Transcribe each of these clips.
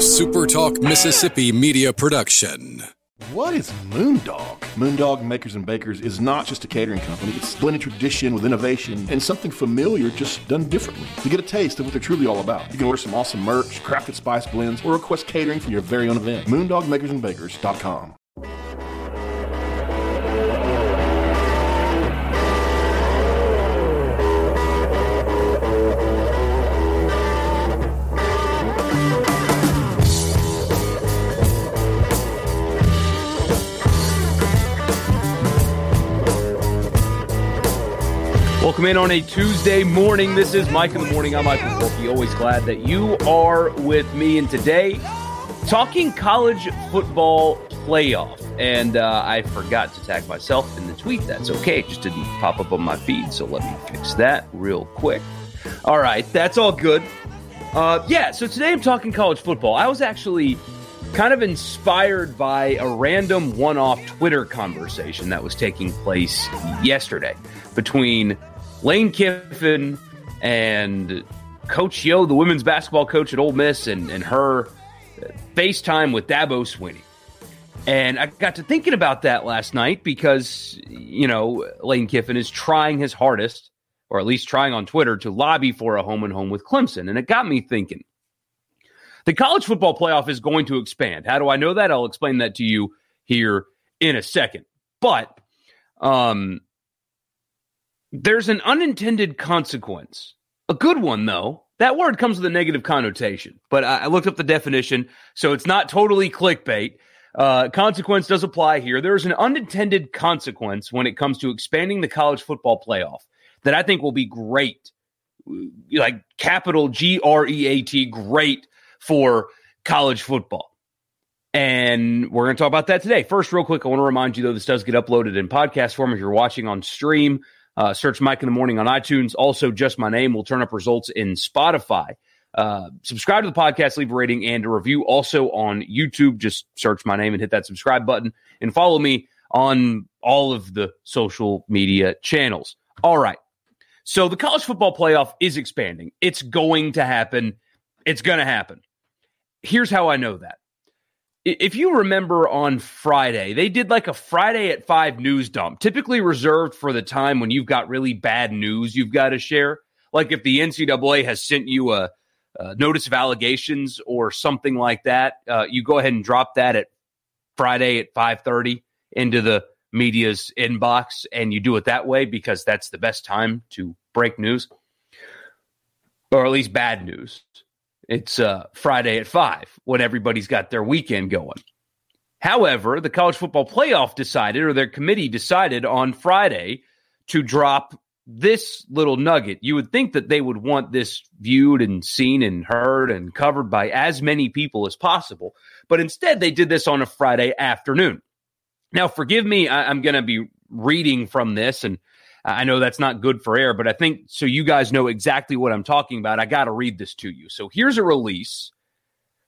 SuperTalk Mississippi media production. What is Moondog? Moondog Makers and Bakers is not just a catering company. It's blended tradition with innovation and something familiar just done differently. To get a taste of what they're truly all about, you can order some awesome merch, crafted spice blends, or request catering for your very own event. MoondogMakersandBakers.com. Welcome in on a Tuesday morning. This is Mike in the Morning. I'm Michael Borky. Always glad that you are with me. And today, talking college football playoff. And uh, I forgot to tag myself in the tweet. That's okay. It just didn't pop up on my feed. So let me fix that real quick. All right. That's all good. Uh, yeah. So today I'm talking college football. I was actually kind of inspired by a random one off Twitter conversation that was taking place yesterday between Lane Kiffin and Coach Yo, the women's basketball coach at Ole Miss, and, and her FaceTime with Dabo Swinney. And I got to thinking about that last night because, you know, Lane Kiffin is trying his hardest, or at least trying on Twitter, to lobby for a home and home with Clemson. And it got me thinking. The college football playoff is going to expand. How do I know that? I'll explain that to you here in a second. But um, there's an unintended consequence. A good one, though. That word comes with a negative connotation, but I, looked up the definition, so it's not totally clickbait. Uh, consequence does apply here. There's an unintended consequence when it comes to expanding the college football playoff that I think will be great, like capital G R E A T, great for college football. And we're going to talk about that today. First, real quick, I want to remind you, though, this does get uploaded in podcast form if you're watching on stream. Uh, search Mike in the Morning on iTunes. Also, just my name will turn up results in Spotify. Uh, subscribe to the podcast, leave a rating and a review. Also on YouTube, just search my name and hit that subscribe button and follow me on all of the social media channels. All right. So the college football playoff is expanding. It's going to happen. It's going to happen. Here's how I know that if you remember on Friday, they did like a Friday at five news dump, typically reserved for the time when you've got really bad news you've got to share. Like if the NCAA has sent you a, a notice of allegations or something like that, uh, you go ahead and drop that at Friday at five thirty into the media's inbox, and you do it that way because that's the best time to break news, or at least bad news. It's uh, Friday at five when everybody's got their weekend going. However, the college football playoff decided, or their committee decided on Friday to drop this little nugget. You would think that they would want this viewed and seen and heard and covered by as many people as possible. But instead, they did this on a Friday afternoon. Now, forgive me, I, am going to be reading from this, and I know that's not good for air, but I think so you guys know exactly what I'm talking about. I got to read this to you. So here's a release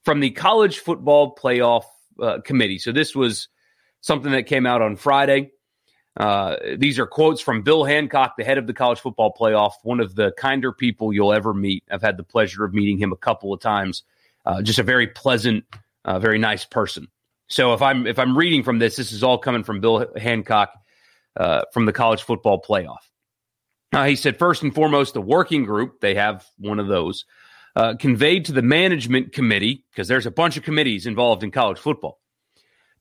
from the College Football Playoff uh, Committee. So this was something that came out on Friday. Uh, these are quotes from Bill Hancock, the head of the College Football Playoff, one of the kinder people you'll ever meet. I've had the pleasure of meeting him a couple of times. Uh, just a very pleasant, uh, very nice person. So if I'm if I'm reading from this, this is all coming from Bill Hancock uh, from the college football playoff. Uh, he said, first and foremost, the working group, they have one of those, uh, conveyed to the management committee, because there's a bunch of committees involved in college football,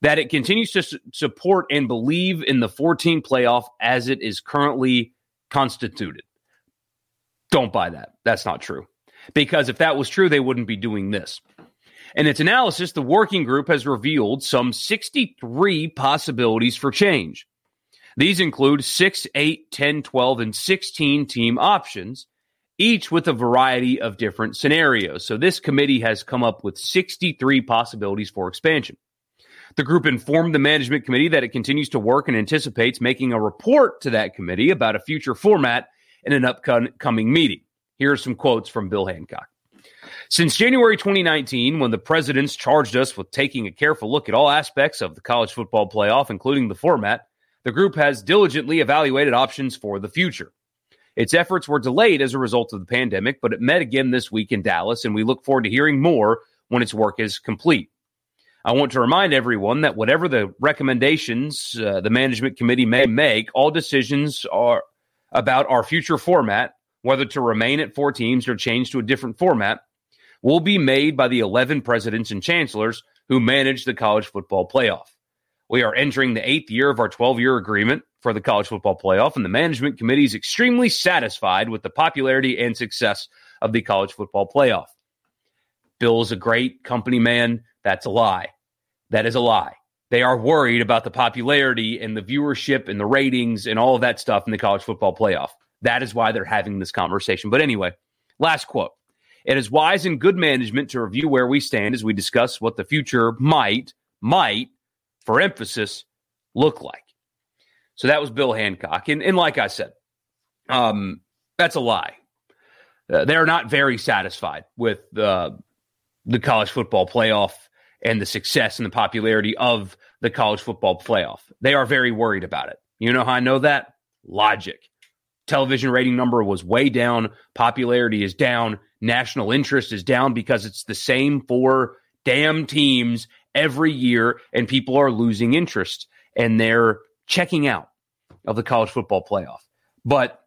that it continues to su- support and believe in the 14 playoff as it is currently constituted. Don't buy that. That's not true. Because if that was true, they wouldn't be doing this. In its analysis, the working group has revealed some 63 possibilities for change. These include 6, 8, 10, 12, and 16 team options, each with a variety of different scenarios. So this committee has come up with 63 possibilities for expansion. The group informed the management committee that it continues to work and anticipates making a report to that committee about a future format in an upcoming meeting. Here are some quotes from Bill Hancock. Since January 2019, when the presidents charged us with taking a careful look at all aspects of the college football playoff, including the format, the group has diligently evaluated options for the future. Its efforts were delayed as a result of the pandemic, but it met again this week in Dallas, and we look forward to hearing more when its work is complete. I want to remind everyone that whatever the recommendations uh, the management committee may make, all decisions are about our future format, whether to remain at four teams or change to a different format, will be made by the 11 presidents and chancellors who manage the college football playoff. We are entering the eighth year of our 12 year agreement for the college football playoff, and the management committee is extremely satisfied with the popularity and success of the college football playoff. Bill's a great company man. That's a lie. That is a lie. They are worried about the popularity and the viewership and the ratings and all of that stuff in the college football playoff. That is why they're having this conversation. But anyway, last quote. It is wise and good management to review where we stand as we discuss what the future might, might, for emphasis, look like. So that was Bill Hancock. And, and like I said, um, that's a lie. Uh, they're not very satisfied with uh, the college football playoff and the success and the popularity of the college football playoff. They are very worried about it. You know how I know that? Logic. Television rating number was way down, popularity is down, national interest is down because it's the same four damn teams every year, and people are losing interest and they're checking out of the college football playoff. But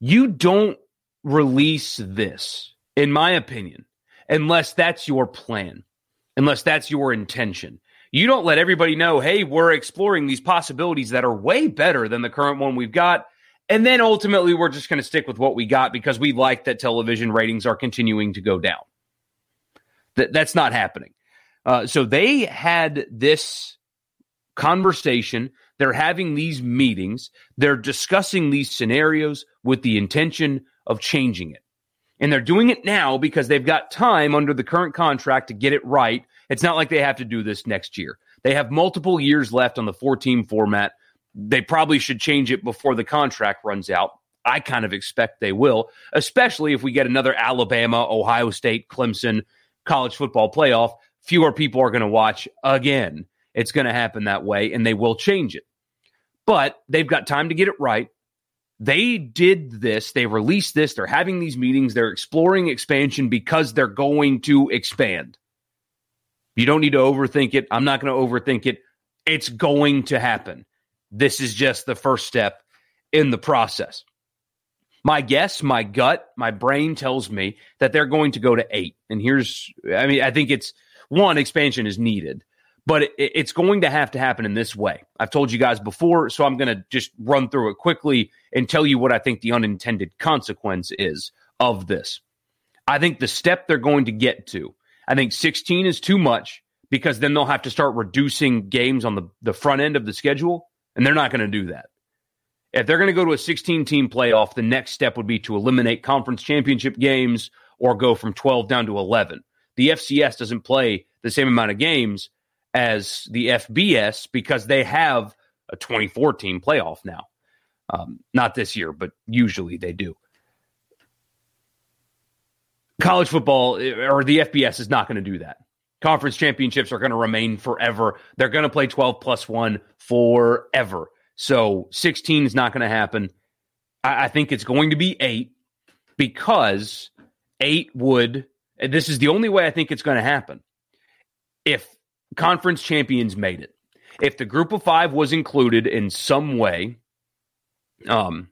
you don't release this, in my opinion, unless that's your plan, unless that's your intention. You don't let everybody know, hey, we're exploring these possibilities that are way better than the current one we've got. And then ultimately, we're just going to stick with what we got because we like that television ratings are continuing to go down. That, that's not happening. Uh, so they had this conversation. They're having these meetings. They're discussing these scenarios with the intention of changing it. And they're doing it now because they've got time under the current contract to get it right. It's not like they have to do this next year. They have multiple years left on the four team format. They probably should change it before the contract runs out. I kind of expect they will, especially if we get another Alabama, Ohio State, Clemson college football playoff. Fewer people are going to watch again. It's going to happen that way, and they will change it. But they've got time to get it right. They did this. They released this. They're having these meetings. They're exploring expansion because they're going to expand. You don't need to overthink it. I'm not going to overthink it. It's going to happen. This is just the first step in the process. My guess, my gut, my brain tells me that they're going to go to eight. And here's, I mean, I think it's one, expansion is needed, but it, it's going to have to happen in this way. I've told you guys before, so I'm going to just run through it quickly and tell you what I think the unintended consequence is of this. I think the step they're going to get to, I think 16 is too much because then they'll have to start reducing games on the, the front end of the schedule and they're not going to do that. If they're going to go to a 16 team playoff, the next step would be to eliminate conference championship games or go from 12 down to 11. The FCS doesn't play the same amount of games as the FBS because they have a 24 team playoff now. Um, not this year, but usually they do. College football or the FBS is not going to do that. Conference championships are going to remain forever. They're going to play 12 plus one forever. So 16 is not going to happen. I, I think it's going to be eight because eight would, this is the only way I think it's going to happen. If conference champions made it, if the group of five was included in some way, um,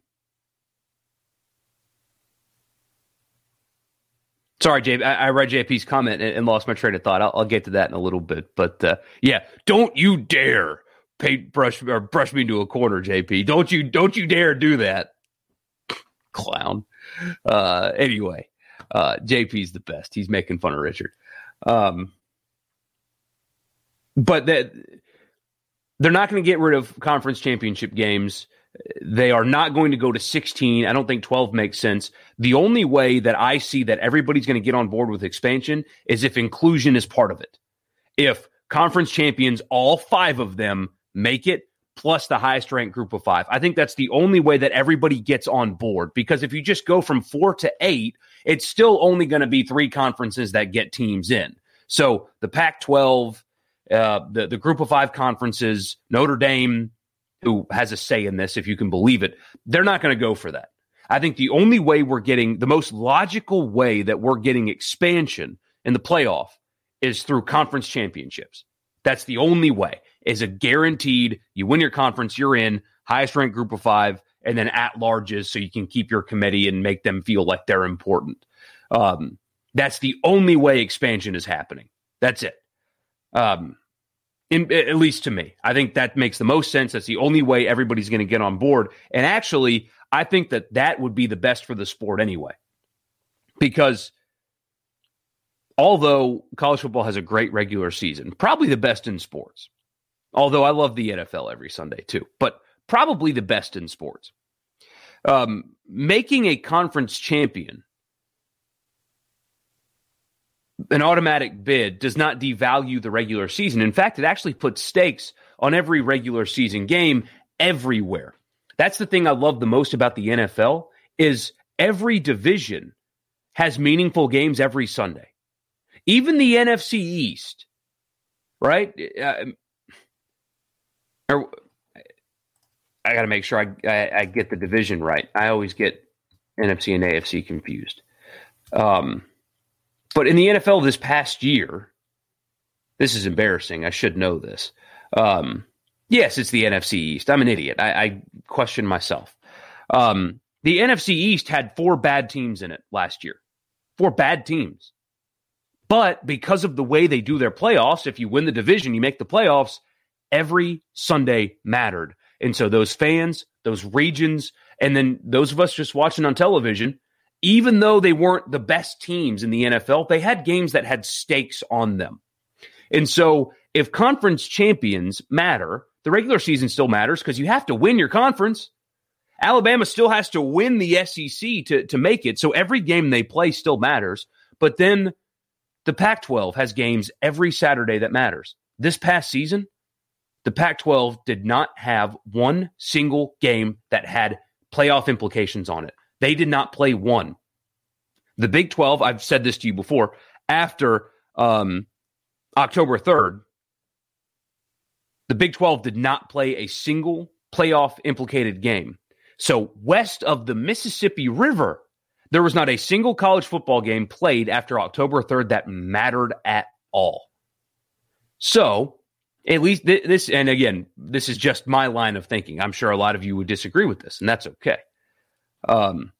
Sorry, Jay. I, I read JP's comment and, and, lost my train of thought. I'll, I'll, get to that in a little bit. But uh, yeah, don't you dare pay, brush or brush me into a corner, JP. Don't you don't you dare do that, clown. Uh, anyway, uh, JP's the best. He's making fun of Richard. Um, but that they're not going to get rid of conference championship games they are not going to go to 16. I don't think 12 makes sense. The only way that I see that everybody's going to get on board with expansion is if inclusion is part of it. If conference champions, all five of them, make it, plus the highest ranked group of five. I think that's the only way that everybody gets on board because if you just go from four to eight, it's still only going to be three conferences that get teams in. So the Pac 12, uh, the, the group of five conferences, Notre Dame, who has a say in this, if you can believe it, they're not going to go for that. I think the only way we're getting the most logical way that we're getting expansion in the playoff is through conference championships. That's the only way. Is a guaranteed you win your conference, you're in highest ranked group of five, and then at larges, so you can keep your committee and make them feel like they're important. Um, that's the only way expansion is happening. That's it. Um, in, at least to me, I think that makes the most sense. That's the only way everybody's going to get on board. And actually, I think that that would be the best for the sport anyway, because although college football has a great regular season, probably the best in sports. Although I love the NFL every Sunday too, but probably the best in sports. Um, making a conference champion an automatic bid does not devalue the regular season. In fact, it actually puts stakes on every regular season game everywhere. That's the thing I love the most about the NFL is every division has meaningful games every Sunday. Even the NFC East, right? Uh, or, I got to make sure I, I, I get the division right. I always get NFC and AFC confused. Um, but in the NFL this past year, this is embarrassing. I should know this. Um, yes, it's the NFC East. I'm an idiot. I, I question myself. Um, the NFC East had four bad teams in it last year. Four bad teams. But because of the way they do their playoffs, if you win the division, you make the playoffs, every Sunday mattered. And so those fans, those regions, and then those of us just watching on television, even though they weren't the best teams in the NFL, they had games that had stakes on them. And so if conference champions matter, the regular season still matters because you have to win your conference. Alabama still has to win the SEC to, to make it. So every game they play still matters. But then the Pac 12 has games every Saturday that matters. This past season, the Pac 12 did not have one single game that had playoff implications on it. They did not play one. The Big 12, I've said this to you before, after um, October 3rd, the Big 12 did not play a single playoff implicated game. So, west of the Mississippi River, there was not a single college football game played after October 3rd that mattered at all. So, at least this, and again, this is just my line of thinking. I'm sure a lot of you would disagree with this, and that's okay. Um,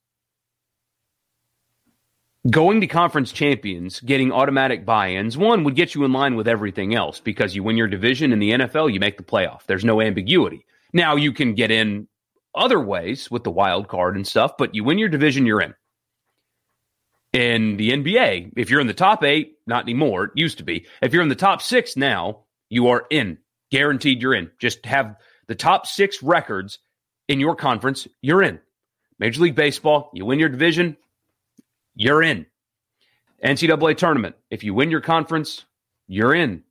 going to conference champions, getting automatic buy ins, one would get you in line with everything else because you win your division in the NFL, you make the playoff. There's no ambiguity. Now you can get in other ways with the wild card and stuff, but you win your division, you're in in the NBA, if you're in the top eight, not anymore, it used to be. If you're in the top six now, you are in. Guaranteed you're in. Just have the top six records in your conference, you're in. Major League Baseball, you win your division, you're in. NCAA tournament, if you win your conference, you're in.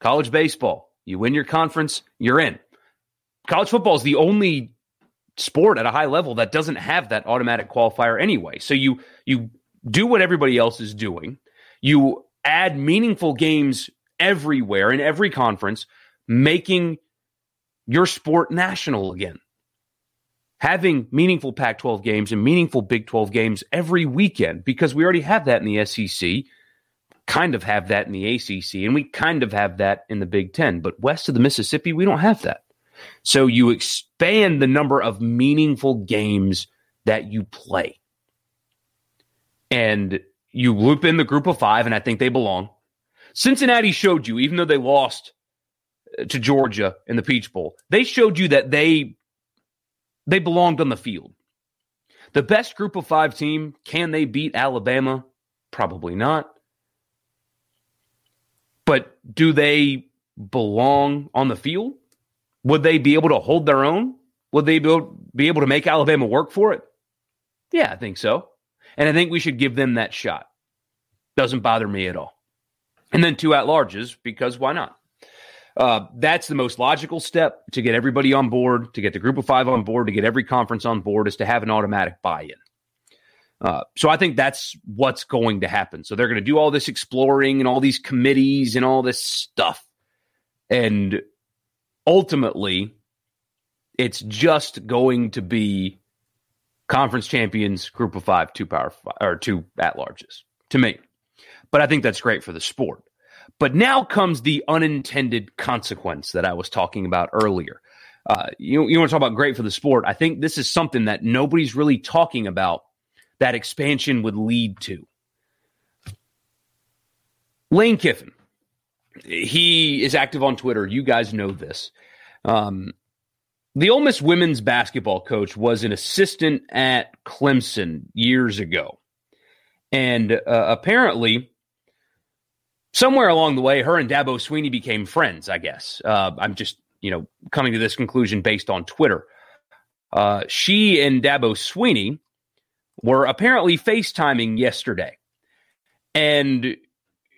College baseball, you win your conference, you're in. College football is the only sport at a high level that doesn't have that automatic qualifier anyway. So you you do what everybody else is doing. You add meaningful games everywhere in every conference, making your sport national again. Having meaningful Pac 12 games and meaningful Big 12 games every weekend because we already have that in the SEC, kind of have that in the ACC, and we kind of have that in the Big 10. But west of the Mississippi, we don't have that. So you expand the number of meaningful games that you play and you loop in the group of five, and I think they belong. Cincinnati showed you, even though they lost uh, to Georgia in the Peach Bowl, they showed you that they they belonged on the field. The best group of five team, can they beat Alabama? Probably not. But do they belong on the field? Would they be able to hold their own? Would they be able to make Alabama work for it? Yeah, I think so. And I think we should give them that shot. Doesn't bother me at all. And then two at larges, because why not? Uh, that's the most logical step to get everybody on board, to get the group of five on board, to get every conference on board, is to have an automatic buy in. Uh, so I think that's what's going to happen. So they're going to do all this exploring and all these committees and all this stuff. And ultimately, it's just going to be conference champions, group of five, two power five, or two at larges to me. But I think that's great for the sport. But now comes the unintended consequence that I was talking about earlier. Uh, you, you want to talk about great for the sport? I think this is something that nobody's really talking about that expansion would lead to. Lane Kiffin, he is active on Twitter. You guys know this. Um, the Ole Miss women's basketball coach was an assistant at Clemson years ago. And uh, apparently, somewhere along the way, her and Dabo Swinney became friends, I guess. Uh, I'm just, you know, coming to this conclusion based on Twitter. Uh, she and Dabo Swinney were apparently FaceTiming yesterday. And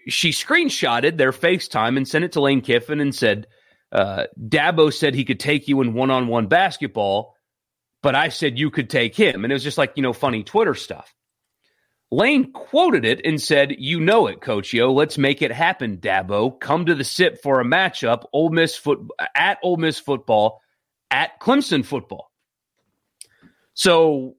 she screenshotted their FaceTime and sent it to Lane Kiffin and said, uh, Dabo said he could take you in one on one basketball, but I said you could take him. And it was just like, you know, funny Twitter stuff. Lane quoted it and said, You know it, Coach Yo. Let's make it happen, Dabo. Come to the SIP for a matchup, Ole Miss foot at Ole Miss football, at Clemson football. So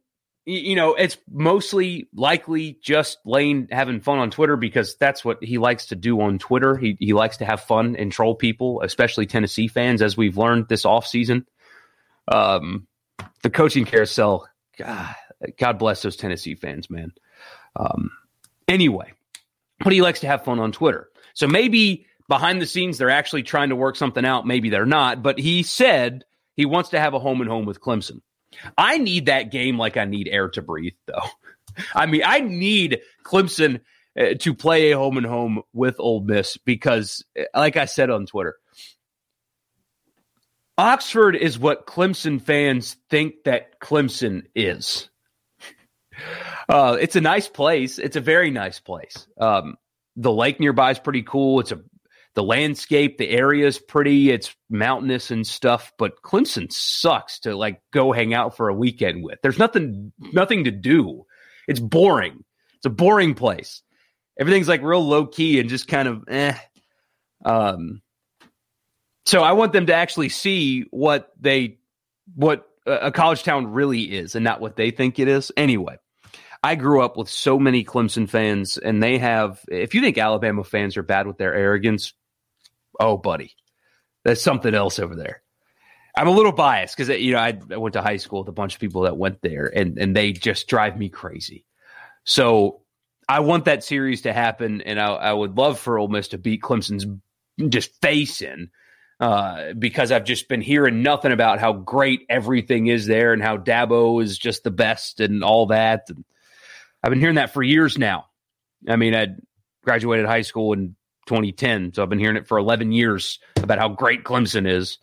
you know, it's mostly likely just Lane having fun on Twitter because that's what he likes to do on Twitter. He he likes to have fun and troll people, especially Tennessee fans, as we've learned this offseason. Um, the coaching carousel, God, God bless those Tennessee fans, man. Um, anyway, but he likes to have fun on Twitter. So maybe behind the scenes they're actually trying to work something out. Maybe they're not. But he said he wants to have a home and home with Clemson. I need that game like I need air to breathe, though. I mean, I need Clemson uh, to play a home and home with Ole Miss because, uh, like I said on Twitter, Oxford is what Clemson fans think that Clemson is. Uh, it's a nice place. It's a very nice place. Um, the lake nearby is pretty cool. It's a the landscape, the area is pretty. It's mountainous and stuff, but Clemson sucks to like go hang out for a weekend with. There's nothing, nothing to do. It's boring. It's a boring place. Everything's like real low key and just kind of eh. Um, so I want them to actually see what they, what a college town really is, and not what they think it is. Anyway, I grew up with so many Clemson fans, and they have. If you think Alabama fans are bad with their arrogance, oh, buddy, that's something else over there. I'm a little biased because you know I, I, went to high school with a bunch of people that went there, and and they just drive me crazy. So I want that series to happen, and I, I would love for Ole Miss to beat Clemson's just face in. Uh, because I've just been hearing nothing about how great everything is there and how Dabo is just the best and all that. And I've been hearing that for years now. I mean, I graduated high school in 2010. So I've been hearing it for 11 years about how great Clemson is.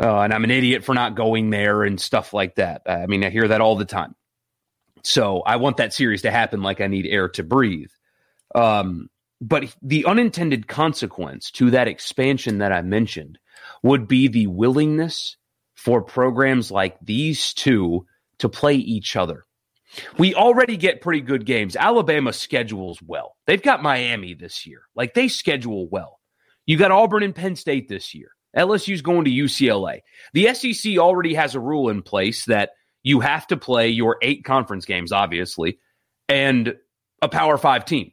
Uh, and I'm an idiot for not going there and stuff like that. I mean, I hear that all the time. So I want that series to happen like I need air to breathe. Um, but the unintended consequence to that expansion that I mentioned would be the willingness for programs like these two to play each other. We already get pretty good games. Alabama schedules well. They've got Miami this year. Like they schedule well. You got Auburn and Penn State this year. LSU's going to UCLA. The SEC already has a rule in place that you have to play your eight conference games, obviously, and a Power Five team.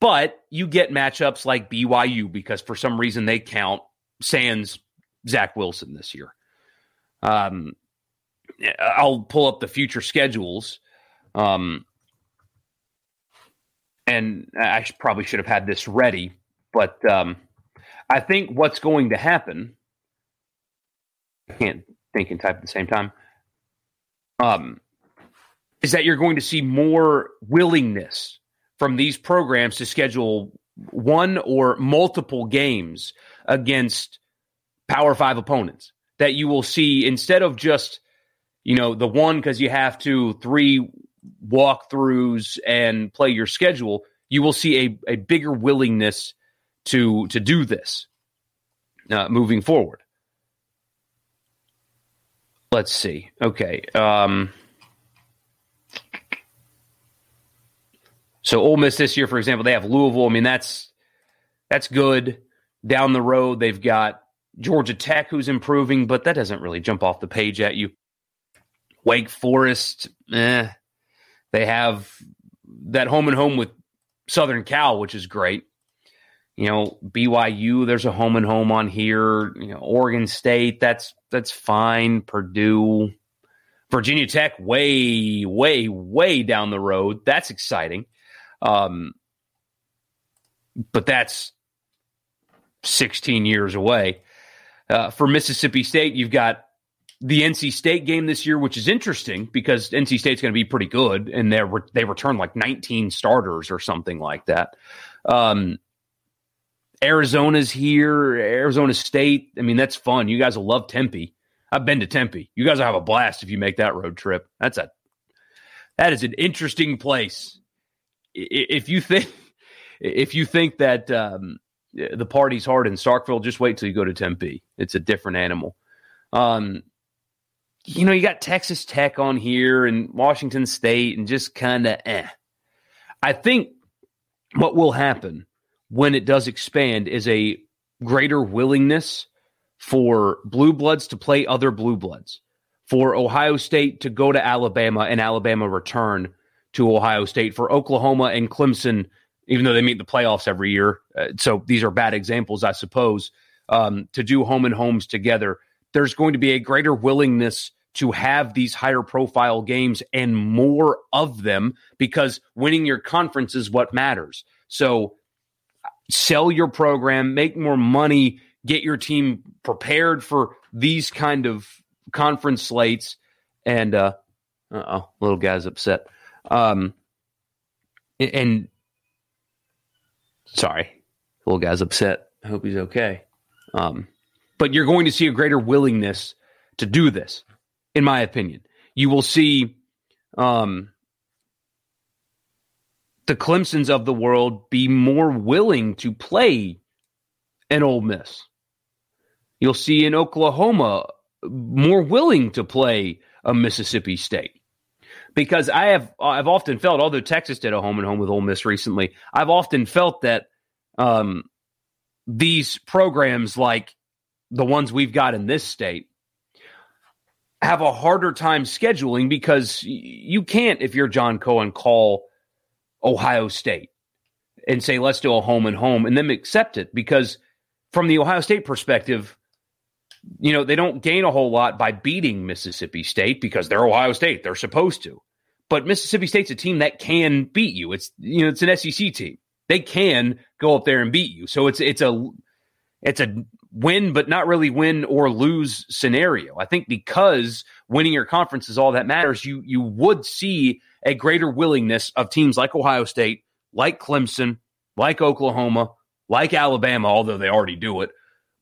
But you get matchups like BYU because for some reason they count Sans Zach Wilson this year. Um, I'll pull up the future schedules. Um, and I probably should have had this ready, but um, I think what's going to happen. I can't think and type at the same time. Um, is that you're going to see more willingness from these programs to schedule one or multiple games against Power Five opponents. That you will see instead of just you know, the one because you have to, three walkthroughs and play your schedule, you will see a, a bigger willingness to to do this uh, moving forward. Let's see. Okay. Um, so Ole Miss this year, for example, they have Louisville. I mean, that's that's good. Down the road, they've got Georgia Tech, who's improving, but that doesn't really jump off the page at you. Wake Forest, eh. They have that home and home with Southern Cal, which is great. You know, BYU, there's a home and home on here. You know, Oregon State, that's that's fine. Purdue, Virginia Tech, way, way, way down the road. That's exciting. Um, but that's 16 years away. Uh, for Mississippi State, you've got the NC State game this year, which is interesting because NC State's going to be pretty good, and they they return like 19 starters or something like that. Um, Arizona's here, Arizona State. I mean, that's fun. You guys will love Tempe. I've been to Tempe. You guys will have a blast if you make that road trip. That's a that is an interesting place. If you think if you think that um, the party's hard in Starkville, just wait till you go to Tempe. It's a different animal. Um, you know, you got Texas Tech on here and Washington State, and just kind of eh. I think what will happen when it does expand is a greater willingness for blue bloods to play other blue bloods, for Ohio State to go to Alabama and Alabama return to Ohio State, for Oklahoma and Clemson even though they meet the playoffs every year. Uh, so these are bad examples, I suppose, um, to do home and homes together. There's going to be a greater willingness to have these higher profile games and more of them because winning your conference is what matters. So sell your program, make more money, get your team prepared for these kind of conference slates. And uh oh, little guy's upset. Um and Sorry, little guy's upset. I hope he's okay. Um, but you're going to see a greater willingness to do this, in my opinion. You will see um, the Clemsons of the world be more willing to play an Ole Miss. You'll see in Oklahoma more willing to play a Mississippi State because I have I've often felt, although Texas did a home and home with Ole Miss recently, I've often felt that um, these programs like the ones we've got in this state have a harder time scheduling because you can't, if you're John Cohen, call Ohio State and say, let's do a home and home and then accept it because from the Ohio State perspective, you know, they don't gain a whole lot by beating Mississippi State because they're Ohio State. They're supposed to. But Mississippi State's a team that can beat you. It's you know, it's an SEC team. They can go up there and beat you. So it's it's a it's a win but not really win or lose scenario. I think because winning your conference is all that matters, you you would see a greater willingness of teams like Ohio State, like Clemson, like Oklahoma, like Alabama, although they already do it,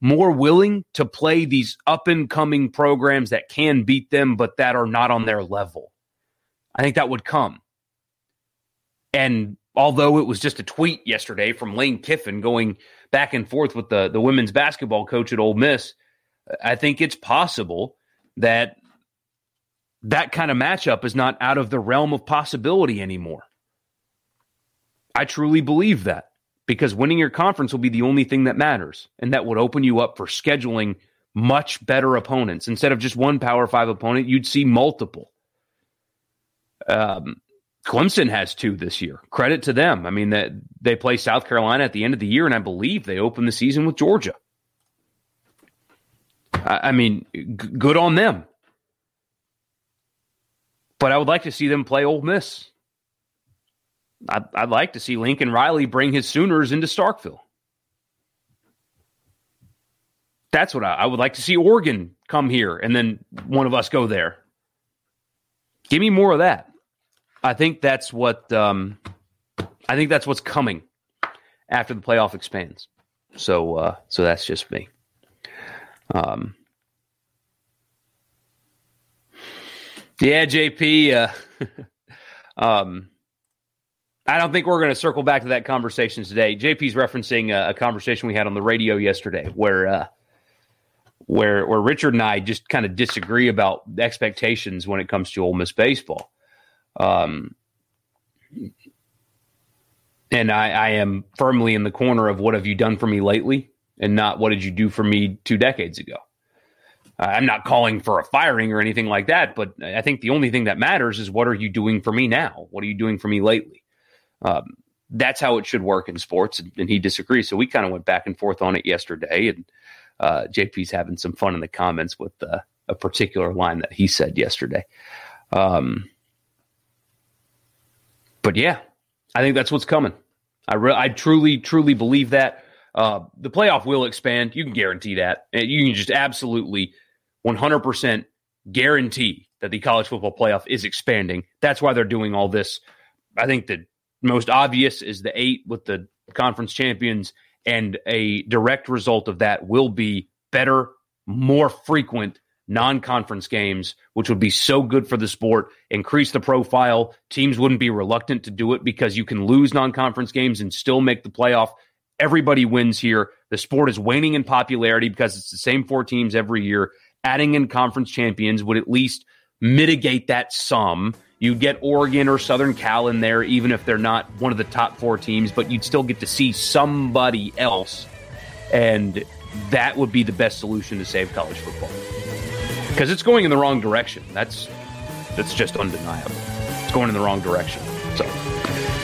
more willing to play these up and coming programs that can beat them, but that are not on their level. I think that would come. And although it was just a tweet yesterday from Lane Kiffin going back and forth with the, the women's basketball coach at Ole Miss, I think it's possible that that kind of matchup is not out of the realm of possibility anymore. I truly believe that because winning your conference will be the only thing that matters. And that would open you up for scheduling much better opponents. Instead of just one Power Five opponent, you'd see multiple. Um, Clemson has two this year. Credit to them. I mean, that they play South Carolina at the end of the year, and I believe they open the season with Georgia. I, I mean, g- good on them. But I would like to see them play Ole Miss. I'd, I'd like to see Lincoln Riley bring his Sooners into Starkville. That's what I, I, would like to see Oregon come here and then one of us go there. Give me more of that. I think that's what um, I think that's what's coming after the playoff expands. So uh, so that's just me. Um, yeah, JP. Uh, um, I don't think we're going to circle back to that conversation today. JP's referencing a, a, conversation we had on the radio yesterday, where uh, where where Richard and I just kind of disagree about expectations when it comes to Ole Miss baseball. Um, and I, I am firmly in the corner of what have you done for me lately, and not what did you do for me two decades ago. I'm not calling for a firing or anything like that, but I think the only thing that matters is what are you doing for me now? What are you doing for me lately? Um, that's how it should work in sports, and, and he disagrees. So we kind of went back and forth on it yesterday, and uh, JP's having some fun in the comments with uh, a particular line that he said yesterday. Um, but yeah, I think that's what's coming. I re- I truly truly believe that uh, the playoff will expand. You can guarantee that. You can just absolutely 100% guarantee that the college football playoff is expanding. That's why they're doing all this. I think the most obvious is the eight with the conference champions, and a direct result of that will be better, more frequent non conference games, which would be so good for the sport, increase the profile. Teams wouldn't be reluctant to do it because you can lose non conference games and still make the playoff. Everybody wins here. The sport is waning in popularity because it's the same four teams every year. Adding in conference champions would at least mitigate that some. You'd get Oregon or Southern Cal in there, even if they're not one of the top four teams, but you'd still get to see somebody else. And that would be the best solution to save college football. Because it's going in the wrong direction. That's that's just undeniable. It's going in the wrong direction. So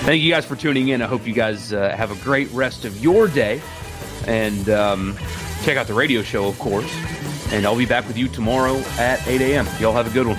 thank you guys for tuning in. I hope you guys uh, have a great rest of your day. And um, check out the radio show, of course. And I'll be back with you tomorrow at 8 a.m. Y'all have a good one.